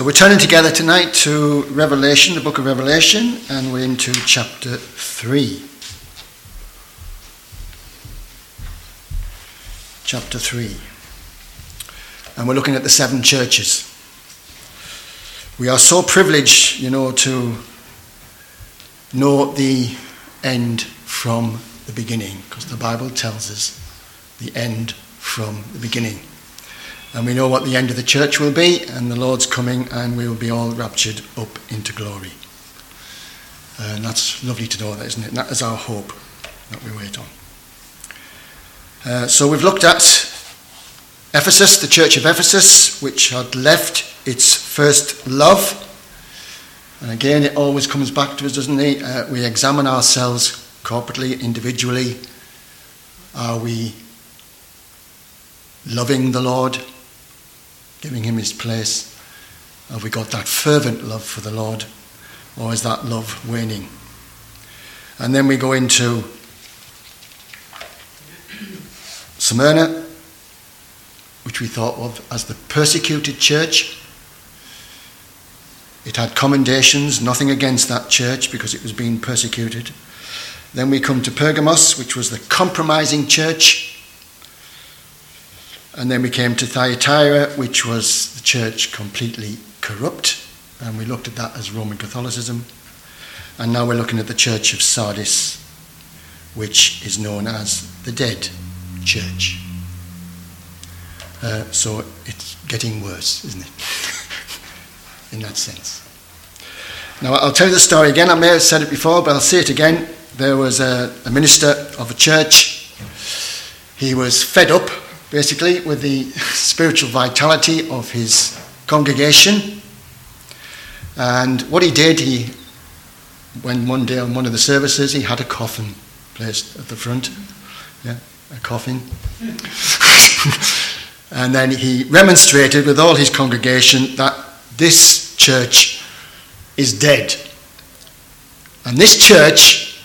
So we're turning together tonight to Revelation, the book of Revelation, and we're into chapter 3. Chapter 3. And we're looking at the seven churches. We are so privileged, you know, to know the end from the beginning, because the Bible tells us the end from the beginning. And we know what the end of the church will be, and the Lord's coming, and we will be all raptured up into glory. And that's lovely to know that, isn't it? And that is our hope that we wait on. Uh, so we've looked at Ephesus, the church of Ephesus, which had left its first love. And again, it always comes back to us, doesn't it? Uh, we examine ourselves corporately, individually. Are we loving the Lord? Giving him his place? Have we got that fervent love for the Lord? Or is that love waning? And then we go into Smyrna, which we thought of as the persecuted church. It had commendations, nothing against that church because it was being persecuted. Then we come to Pergamos, which was the compromising church. And then we came to Thyatira, which was the church completely corrupt, and we looked at that as Roman Catholicism. And now we're looking at the church of Sardis, which is known as the dead church. Uh, so it's getting worse, isn't it? In that sense. Now, I'll tell you the story again. I may have said it before, but I'll say it again. There was a, a minister of a church. He was fed up basically with the spiritual vitality of his congregation. And what he did, he, when one day on one of the services, he had a coffin placed at the front. Yeah, a coffin. and then he remonstrated with all his congregation that this church is dead. And this church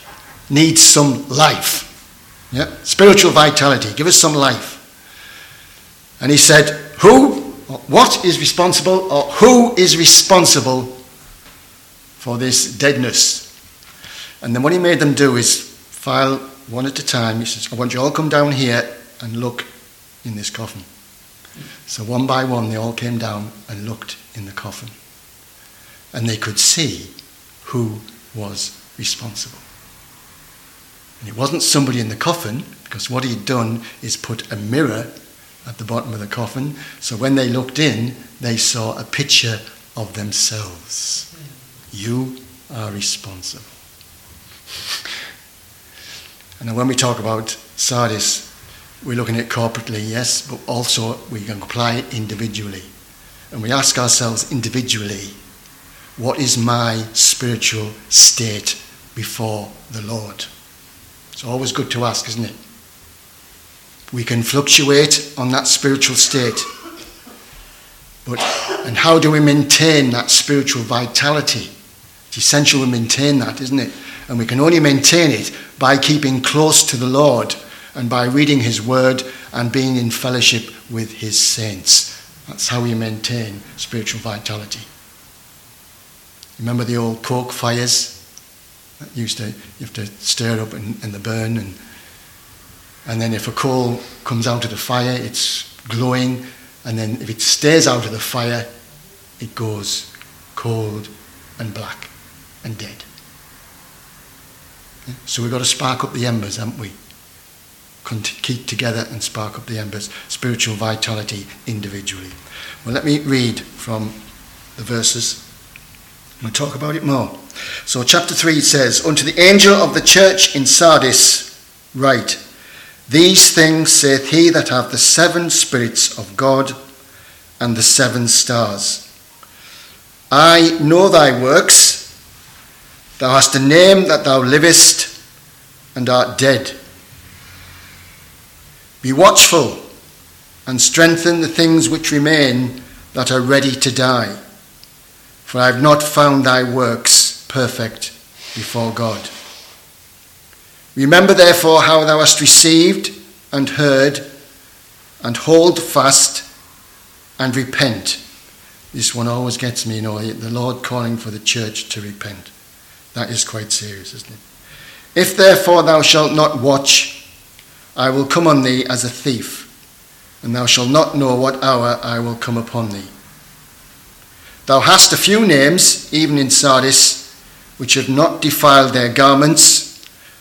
needs some life. Yeah? Spiritual vitality. Give us some life. And he said, Who, what is responsible, or who is responsible for this deadness? And then what he made them do is file one at a time. He says, I want you all come down here and look in this coffin. So one by one, they all came down and looked in the coffin. And they could see who was responsible. And it wasn't somebody in the coffin, because what he'd done is put a mirror at the bottom of the coffin. So when they looked in, they saw a picture of themselves. You are responsible. And when we talk about Sardis, we're looking at corporately, yes, but also we can apply it individually. And we ask ourselves individually, what is my spiritual state before the Lord? It's always good to ask, isn't it? We can fluctuate on that spiritual state. But, and how do we maintain that spiritual vitality? It's essential we maintain that, isn't it? And we can only maintain it by keeping close to the Lord and by reading His Word and being in fellowship with His saints. That's how we maintain spiritual vitality. Remember the old coke fires? That used to, you have to stir up in, in the burn and and then if a coal comes out of the fire, it's glowing. And then if it stays out of the fire, it goes cold and black and dead. So we've got to spark up the embers, haven't we? Keep together and spark up the embers. Spiritual vitality individually. Well, let me read from the verses. We'll talk about it more. So, chapter 3 says, Unto the angel of the church in Sardis, write, these things saith he that hath the seven spirits of God and the seven stars. I know thy works. Thou hast a name that thou livest and art dead. Be watchful and strengthen the things which remain that are ready to die. For I have not found thy works perfect before God. Remember therefore how thou hast received and heard, and hold fast and repent. This one always gets me, you know, the Lord calling for the church to repent. That is quite serious, isn't it? If therefore thou shalt not watch, I will come on thee as a thief, and thou shalt not know what hour I will come upon thee. Thou hast a few names, even in Sardis, which have not defiled their garments,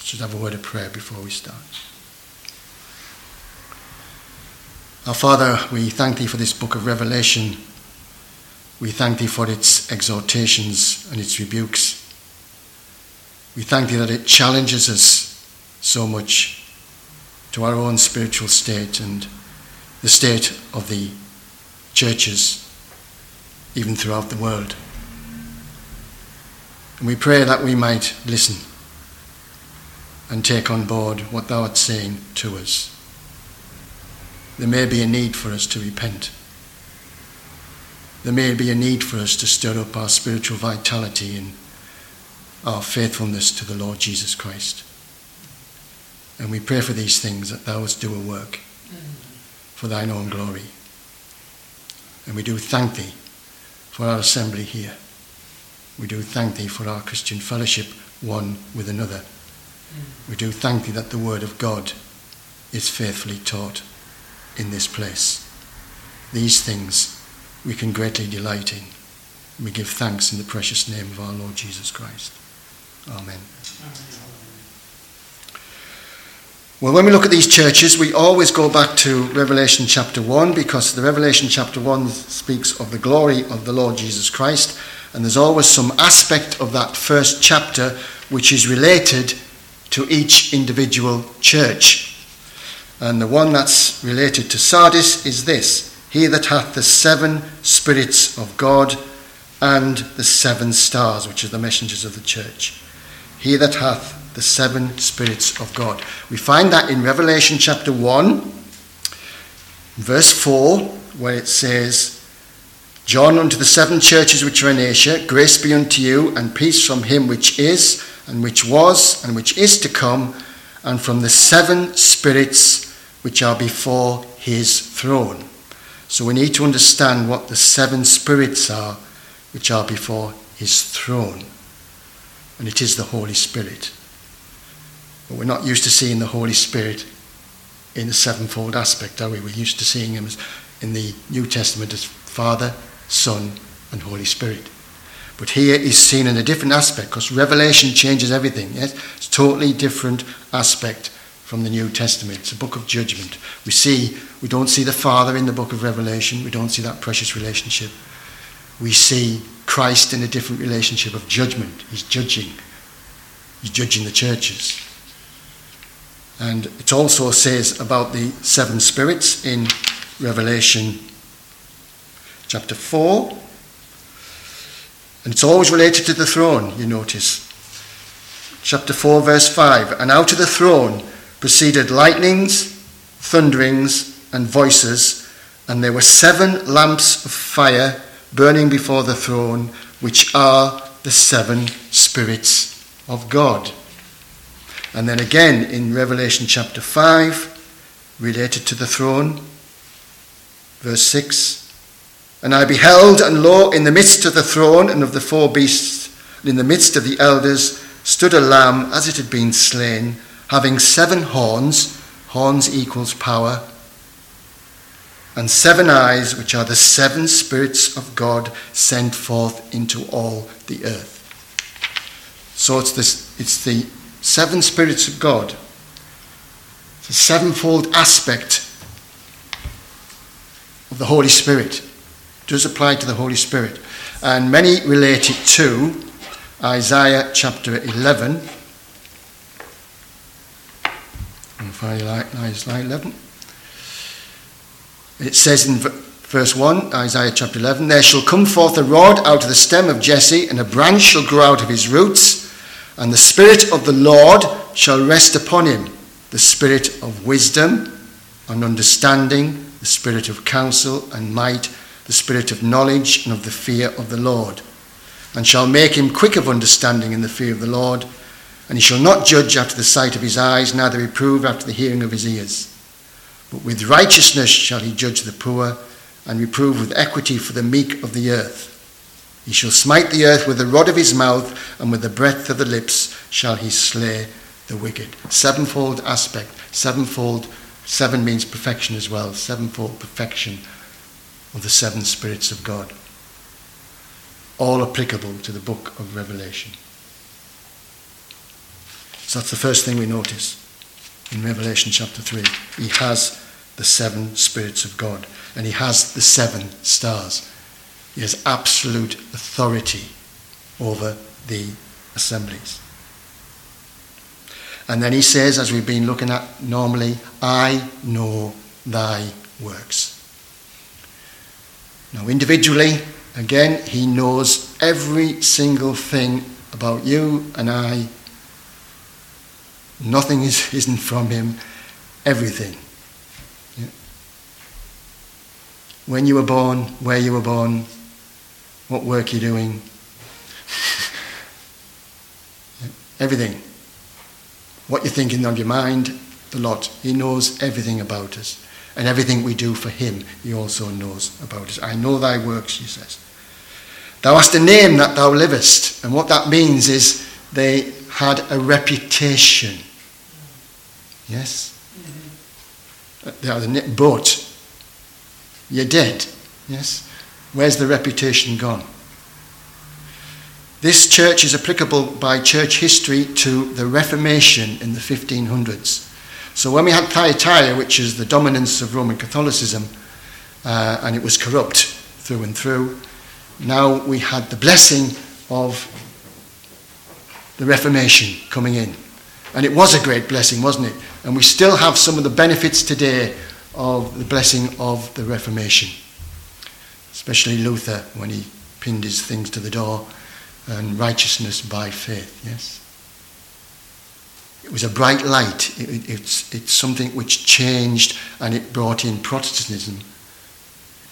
Just have a word of prayer before we start. Our Father, we thank Thee for this book of Revelation we thank Thee for its exhortations and its rebukes. We thank Thee that it challenges us so much to our own spiritual state and the state of the churches, even throughout the world. And we pray that we might listen and take on board what Thou art saying to us. There may be a need for us to repent there may be a need for us to stir up our spiritual vitality and our faithfulness to the Lord Jesus Christ. And we pray for these things that thou wouldst do a work for thine own glory. And we do thank thee for our assembly here. We do thank thee for our Christian fellowship one with another. We do thank thee that the word of God is faithfully taught in this place. These things we can greatly delight in. We give thanks in the precious name of our Lord Jesus Christ. Amen. Well, when we look at these churches, we always go back to Revelation chapter 1 because the Revelation chapter 1 speaks of the glory of the Lord Jesus Christ, and there's always some aspect of that first chapter which is related to each individual church. And the one that's related to Sardis is this he that hath the seven spirits of God and the seven stars, which are the messengers of the church. He that hath the seven spirits of God. We find that in Revelation chapter 1, verse 4, where it says, John unto the seven churches which are in Asia, grace be unto you, and peace from him which is, and which was, and which is to come, and from the seven spirits which are before his throne. So we need to understand what the seven spirits are which are before his throne. And it is the Holy Spirit. But we're not used to seeing the Holy Spirit in the sevenfold aspect, are we? We're used to seeing him as in the New Testament as Father, Son, and Holy Spirit. But here he's seen in a different aspect because Revelation changes everything. Yes? It's a totally different aspect from the New Testament. It's a book of judgment. We see, we don't see the Father in the book of Revelation. We don't see that precious relationship. We see Christ in a different relationship of judgment. He's judging. He's judging the churches. And it also says about the seven spirits in Revelation chapter 4. And it's always related to the throne, you notice. Chapter 4, verse 5. And out of the throne proceeded lightnings, thunderings, and voices, and there were seven lamps of fire burning before the throne, which are the seven spirits of God. And then again in Revelation chapter 5, related to the throne, verse 6 And I beheld, and lo, in the midst of the throne and of the four beasts, and in the midst of the elders, stood a lamb as it had been slain having seven horns, horns equals power, and seven eyes, which are the seven spirits of God sent forth into all the earth. So it's, this, it's the seven spirits of God, the sevenfold aspect of the Holy Spirit. Does apply to the Holy Spirit. And many relate it to Isaiah chapter 11 and finally, Isaiah 11. It says in Verse 1, Isaiah chapter 11 There shall come forth a rod out of the stem of Jesse, and a branch shall grow out of his roots, and the Spirit of the Lord shall rest upon him the Spirit of wisdom and understanding, the Spirit of counsel and might, the Spirit of knowledge and of the fear of the Lord, and shall make him quick of understanding in the fear of the Lord. And he shall not judge after the sight of his eyes, neither reprove after the hearing of his ears. But with righteousness shall he judge the poor, and reprove with equity for the meek of the earth. He shall smite the earth with the rod of his mouth, and with the breath of the lips shall he slay the wicked. Sevenfold aspect, sevenfold, seven means perfection as well, sevenfold perfection of the seven spirits of God. All applicable to the book of Revelation. So that's the first thing we notice in Revelation chapter 3. He has the seven spirits of God and he has the seven stars. He has absolute authority over the assemblies. And then he says, as we've been looking at normally, I know thy works. Now, individually, again, he knows every single thing about you and I Nothing is hidden from him, everything. Yeah. When you were born, where you were born, what work you're doing, everything. What you're thinking on your mind, the lot. He knows everything about us. And everything we do for him, he also knows about us. I know thy works, he says. Thou hast a name that thou livest. And what that means is they had a reputation. Yes? Mm-hmm. But you're dead. Yes? Where's the reputation gone? This church is applicable by church history to the Reformation in the 1500s. So when we had Thyatira, which is the dominance of Roman Catholicism, uh, and it was corrupt through and through, now we had the blessing of the Reformation coming in. And it was a great blessing, wasn't it? And we still have some of the benefits today of the blessing of the Reformation. Especially Luther when he pinned his things to the door and righteousness by faith, yes? It was a bright light. It, it, it's, it's something which changed and it brought in Protestantism.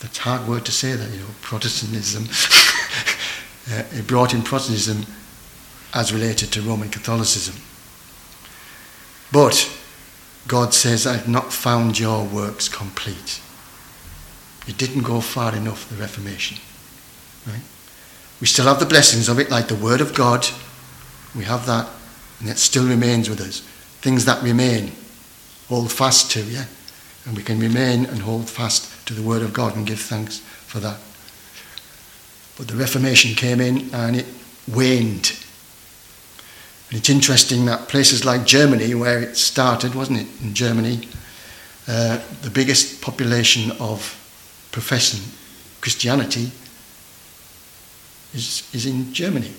That's a hard word to say that, you know, Protestantism. uh, it brought in Protestantism as related to Roman Catholicism. But God says, I've not found your works complete. It didn't go far enough, the Reformation. Right? We still have the blessings of it, like the Word of God. We have that, and it still remains with us. Things that remain, hold fast to, yeah? And we can remain and hold fast to the Word of God and give thanks for that. But the Reformation came in and it waned and it's interesting that places like Germany, where it started, wasn't it, in Germany, uh, the biggest population of professing Christianity is, is in Germany,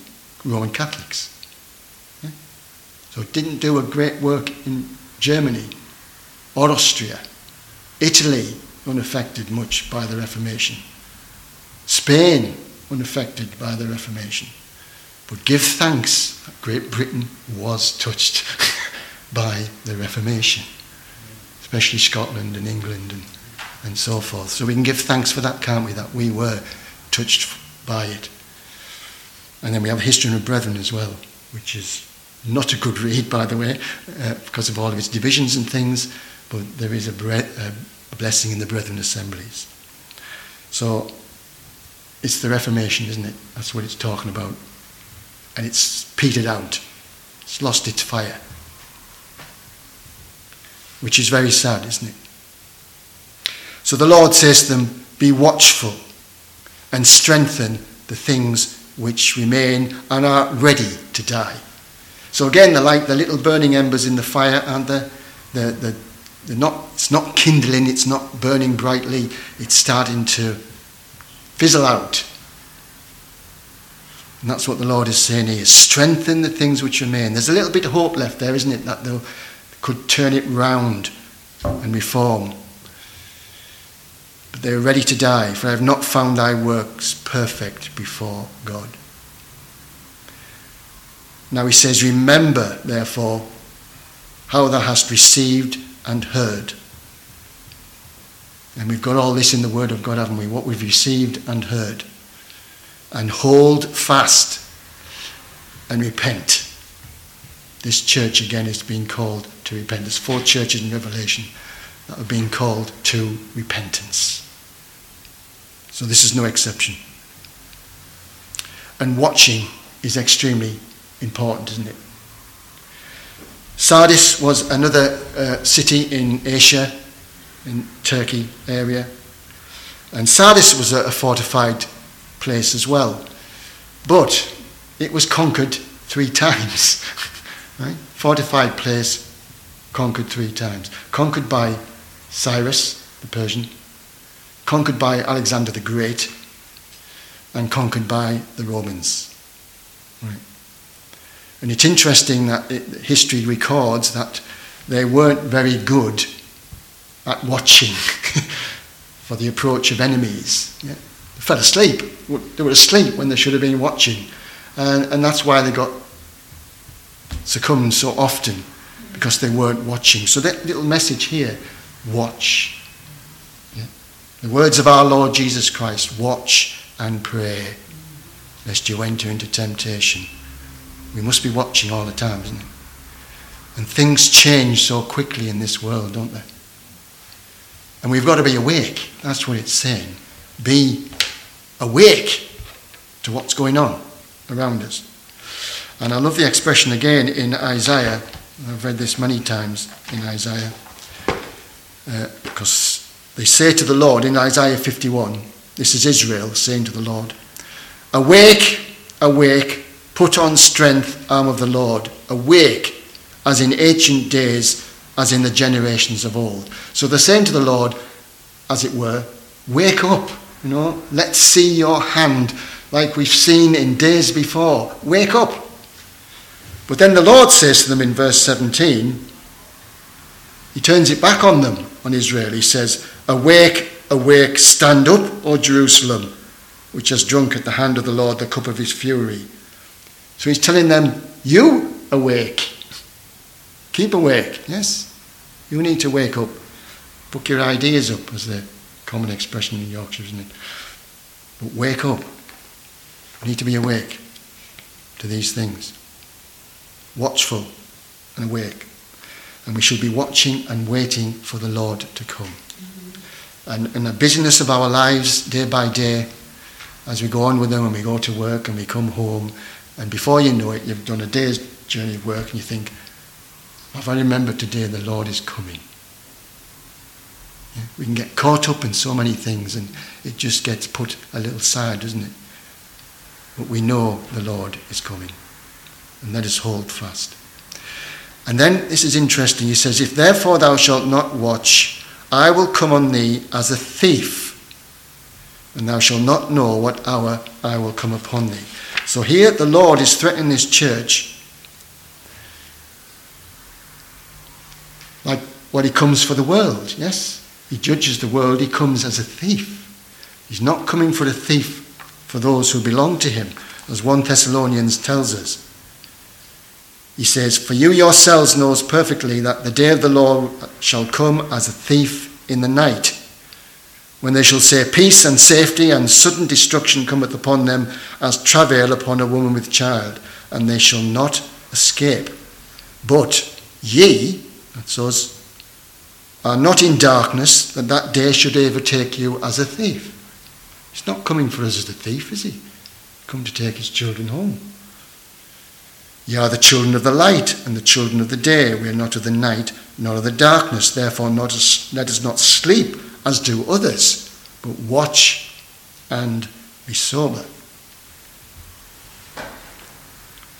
Roman Catholics. It didn't do a great work in Germany or Austria. Italy, unaffected much by the Reformation. Spain, unaffected by the Reformation. But give thanks that Great Britain was touched by the Reformation, especially Scotland and England and, and so forth. So we can give thanks for that, can't we? That we were touched by it. And then we have History of Brethren as well, which is not a good read, by the way, uh, because of all of its divisions and things, but there is a, bre- a blessing in the Brethren assemblies. So it's the Reformation, isn't it? That's what it's talking about and it's petered out. It's lost its fire. Which is very sad, isn't it? So the Lord says to them, Be watchful and strengthen the things which remain and are ready to die. So again, they're like the little burning embers in the fire, and the, the, the, they're not, it's not kindling, it's not burning brightly, it's starting to fizzle out. And that's what the Lord is saying here. Strengthen the things which remain. There's a little bit of hope left there, isn't it? That they could turn it round and reform. but they are ready to die, for I have not found thy works perfect before God. Now he says, Remember, therefore, how thou hast received and heard. And we've got all this in the Word of God, haven't we? What we've received and heard. And hold fast and repent. This church again is being called to repent. There's four churches in Revelation that are being called to repentance. So this is no exception. And watching is extremely important, isn't it? Sardis was another uh, city in Asia, in Turkey area. And Sardis was a, a fortified place as well. But it was conquered three times. right? Fortified place, conquered three times. Conquered by Cyrus, the Persian, conquered by Alexander the Great, and conquered by the Romans. And it's interesting that it, history records that they weren't very good at watching for the approach of enemies. Yeah. They fell asleep. They were asleep when they should have been watching. And, and that's why they got succumbed so often, because they weren't watching. So that little message here, watch. Yeah. The words of our Lord Jesus Christ, watch and pray, lest you enter into temptation. We must be watching all the time, isn't it? And things change so quickly in this world, don't they? And we've got to be awake. That's what it's saying. Be awake to what's going on around us. And I love the expression again in Isaiah. I've read this many times in Isaiah. Uh, because they say to the Lord in Isaiah 51, this is Israel saying to the Lord, Awake, awake, Put on strength, arm of the Lord. Awake, as in ancient days, as in the generations of old. So they're saying to the Lord, as it were, wake up, you know, let's see your hand like we've seen in days before. Wake up. But then the Lord says to them in verse 17, he turns it back on them, on Israel. He says, Awake, awake, stand up, O Jerusalem, which has drunk at the hand of the Lord the cup of his fury. So he's telling them, You awake. Keep awake. Yes? You need to wake up. Book your ideas up, as the common expression in Yorkshire, isn't it? But wake up. You need to be awake to these things. Watchful and awake. And we should be watching and waiting for the Lord to come. Mm-hmm. And in the busyness of our lives, day by day, as we go on with them and we go to work and we come home and before you know it, you've done a day's journey of work and you think, if I remember today, the Lord is coming. Yeah? We can get caught up in so many things and it just gets put a little side, doesn't it? But we know the Lord is coming. And let us hold fast. And then this is interesting. He says, If therefore thou shalt not watch, I will come on thee as a thief, and thou shalt not know what hour I will come upon thee. So here the Lord is threatening this church like what he comes for the world, yes? He judges the world, he comes as a thief. He's not coming for a thief for those who belong to him, as 1 Thessalonians tells us. He says, For you yourselves knows perfectly that the day of the Lord shall come as a thief in the night when they shall say, Peace and safety and sudden destruction cometh upon them as travail upon a woman with child, and they shall not escape. But ye, that's us, are not in darkness, that that day should overtake you as a thief. He's not coming for us as a thief, is he? Come to take his children home. Ye are the children of the light and the children of the day. We are not of the night nor of the darkness. Therefore, not let us not sleep as do others, but watch and be sober.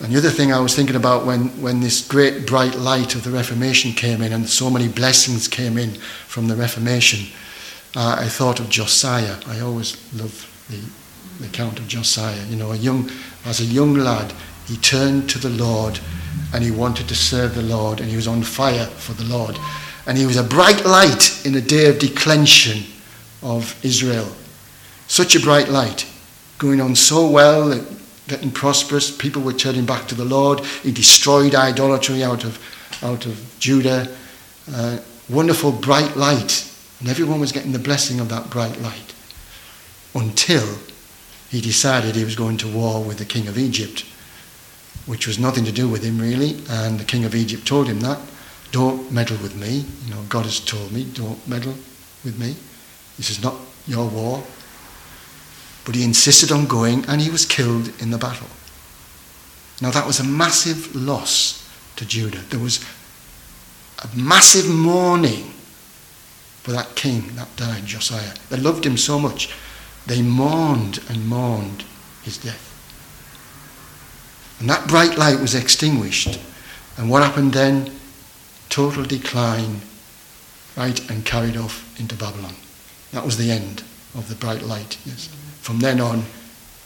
And the other thing I was thinking about when, when this great bright light of the Reformation came in and so many blessings came in from the Reformation, uh, I thought of Josiah. I always love the, the account of Josiah. You know, a young, as a young lad, he turned to the Lord and he wanted to serve the Lord and he was on fire for the Lord and he was a bright light in a day of declension of Israel. Such a bright light, going on so well, getting prosperous. People were turning back to the Lord. He destroyed idolatry out of, out of Judah. Uh, wonderful bright light. And everyone was getting the blessing of that bright light. Until he decided he was going to war with the king of Egypt, which was nothing to do with him really. And the king of Egypt told him that. Don't meddle with me. You know, God has told me, don't meddle with me. This is not your war. But he insisted on going and he was killed in the battle. Now that was a massive loss to Judah. There was a massive mourning for that king that died, Josiah. They loved him so much. They mourned and mourned his death. And that bright light was extinguished. And what happened then? Total decline, right, and carried off into Babylon. That was the end of the bright light. Yes. From then on,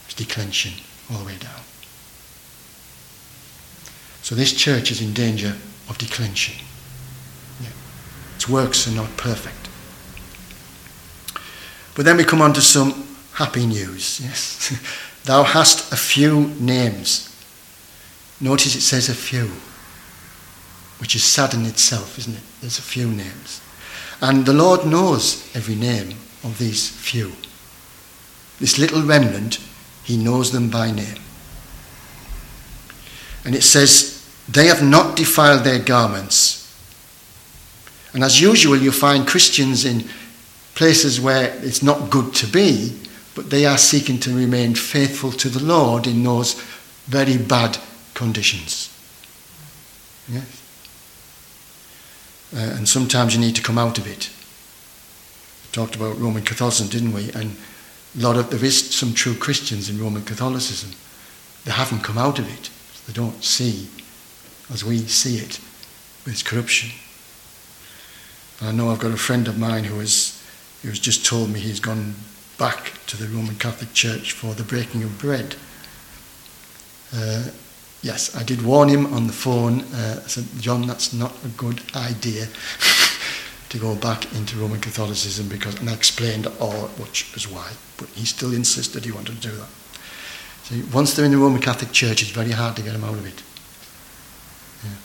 it's declension all the way down. So this church is in danger of declension. Yeah. Its works are not perfect. But then we come on to some happy news. Yes. Thou hast a few names. Notice it says a few, which is sad in itself, isn't it? There's a few names. And the Lord knows every name of these few. This little remnant, he knows them by name. And it says, They have not defiled their garments. And as usual, you find Christians in places where it's not good to be, but they are seeking to remain faithful to the Lord in those very bad conditions. Yes? Uh, and sometimes you need to come out of it. We talked about Roman Catholicism, didn't we? And a lot of there is some true Christians in Roman Catholicism. They haven't come out of it. They don't see as we see it with its corruption. I know I've got a friend of mine who has who has just told me he's gone back to the Roman Catholic Church for the breaking of bread. Uh, yes, I did warn him on the phone. Uh, I said, John, that's not a good idea. to go back into Roman Catholicism because, and I explained all which was why, but he still insisted he wanted to do that. So once they're in the Roman Catholic Church, it's very hard to get them out of it. Yeah.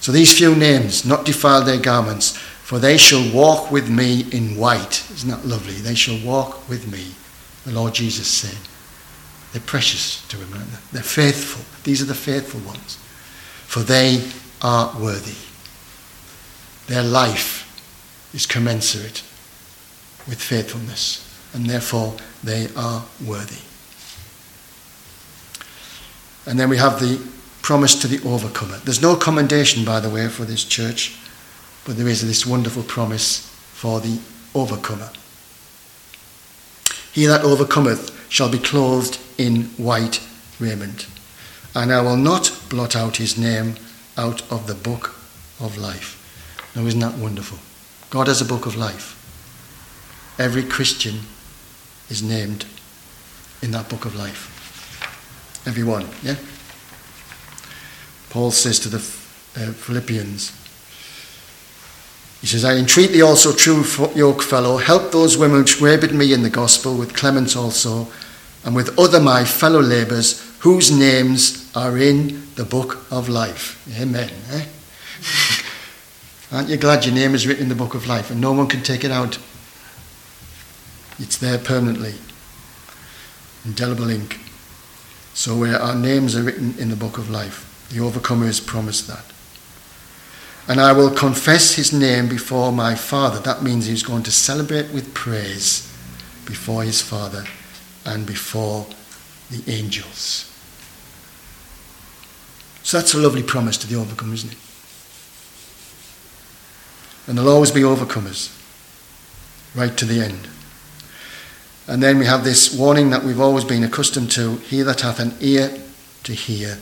So these few names, not defile their garments, for they shall walk with me in white. Isn't that lovely? They shall walk with me, the Lord Jesus said. They're precious to him, aren't they? They're faithful. These are the faithful ones. For they are worthy. Their life is commensurate with faithfulness, and therefore they are worthy. And then we have the promise to the overcomer. There's no commendation, by the way, for this church, but there is this wonderful promise for the overcomer. He that overcometh shall be clothed in white raiment, and I will not blot out his name out of the book of life. Now, isn't that wonderful? God has a book of life. Every Christian is named in that book of life. Everyone, yeah? Paul says to the uh, Philippians, he says, I entreat thee also, true yoke fellow, help those women which labored me in the gospel, with Clement also, and with other my fellow labourers, whose names are in the book of life. Amen. Eh? Aren't you glad your name is written in the book of life and no one can take it out? It's there permanently. Indelible ink. So where our names are written in the book of life, the overcomer is promised that. And I will confess his name before my Father. That means he's going to celebrate with praise before his Father and before the angels. So that's a lovely promise to the overcomer, isn't it? And there'll always be overcomers, right to the end. And then we have this warning that we've always been accustomed to He that hath an ear to hear,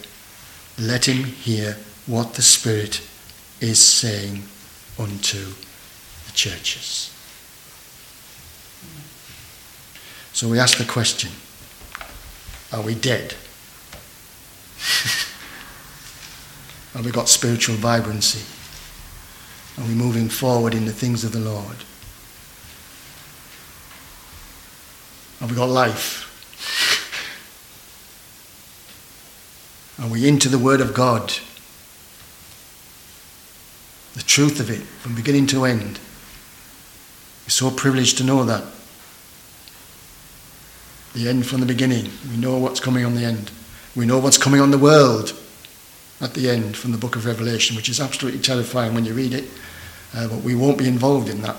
let him hear what the Spirit is saying unto the churches. So we ask the question Are we dead? Have we got spiritual vibrancy? Are we moving forward in the things of the Lord? Have we got life? Are we into the Word of God? The truth of it from beginning to end. We're so privileged to know that. The end from the beginning. We know what's coming on the end. We know what's coming on the world at the end from the book of Revelation, which is absolutely terrifying when you read it. Uh, but we won't be involved in that.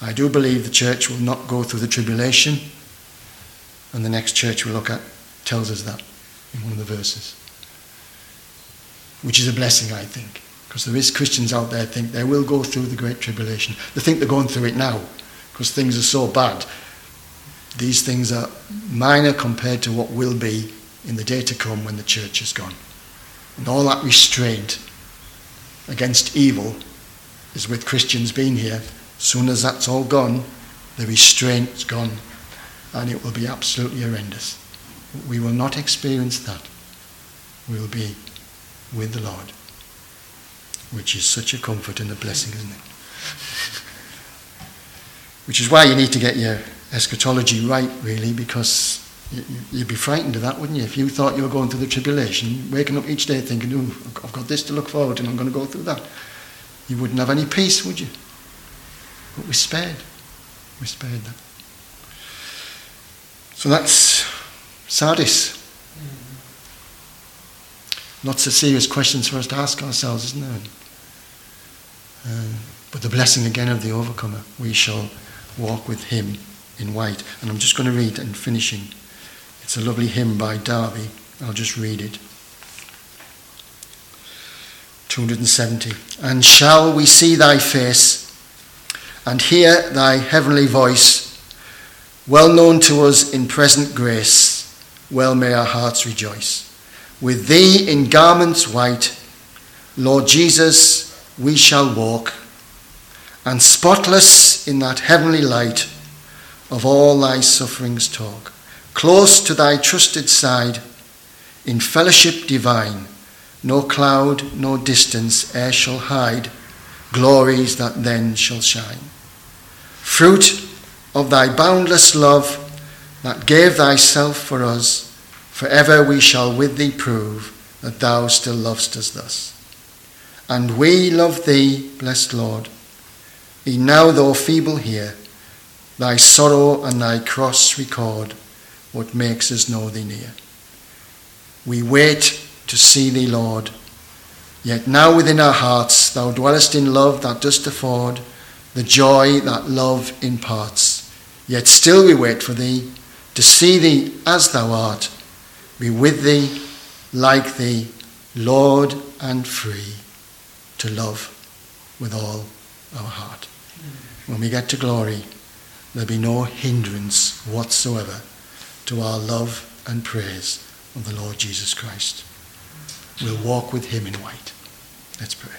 I do believe the church will not go through the tribulation, and the next church we look at tells us that in one of the verses, which is a blessing, I think, because there is Christians out there think they will go through the great tribulation. They think they're going through it now because things are so bad. These things are minor compared to what will be in the day to come when the church is gone. And all that restraint against evil is with Christians being here. Soon as that's all gone, the restraint's gone, and it will be absolutely horrendous. We will not experience that. We will be with the Lord, which is such a comfort and a blessing, isn't it? which is why you need to get your eschatology right, really, because You'd be frightened of that, wouldn't you? If you thought you were going through the tribulation, waking up each day thinking, oh, I've got this to look forward to and I'm going to go through that. You wouldn't have any peace, would you? But we're spared. We're spared that. So that's Sardis. Lots of serious questions for us to ask ourselves, isn't there? Um, but the blessing again of the overcomer, we shall walk with him in white. And I'm just going to read and finishing. It's a lovely hymn by Darby. I'll just read it. 270. And shall we see thy face and hear thy heavenly voice, well known to us in present grace, well may our hearts rejoice. With thee in garments white, Lord Jesus, we shall walk, and spotless in that heavenly light of all thy sufferings talk close to thy trusted side, in fellowship divine, no cloud, no distance e'er shall hide glories that then shall shine. Fruit of thy boundless love that gave thyself for us, forever we shall with thee prove that thou still lovest us thus. And we love thee, blessed Lord, e'en now though feeble here, thy sorrow and thy cross record what makes us know thee near. We wait to see thee, Lord. Yet now within our hearts thou dwellest in love that dost afford the joy that love imparts. Yet still we wait for thee, to see thee as thou art, be with thee, like thee, Lord and free, to love with all our heart. When we get to glory, there'll be no hindrance whatsoever to our love and praise of the Lord Jesus Christ. We'll walk with him in white. Let's pray.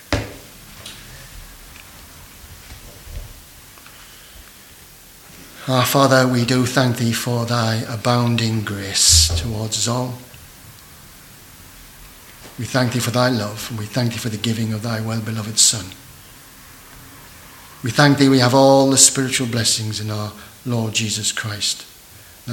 Our Father, we do thank thee for thy abounding grace towards us all. We thank thee for thy love, and we thank thee for the giving of thy well beloved Son. We thank thee we have all the spiritual blessings in our Lord Jesus Christ.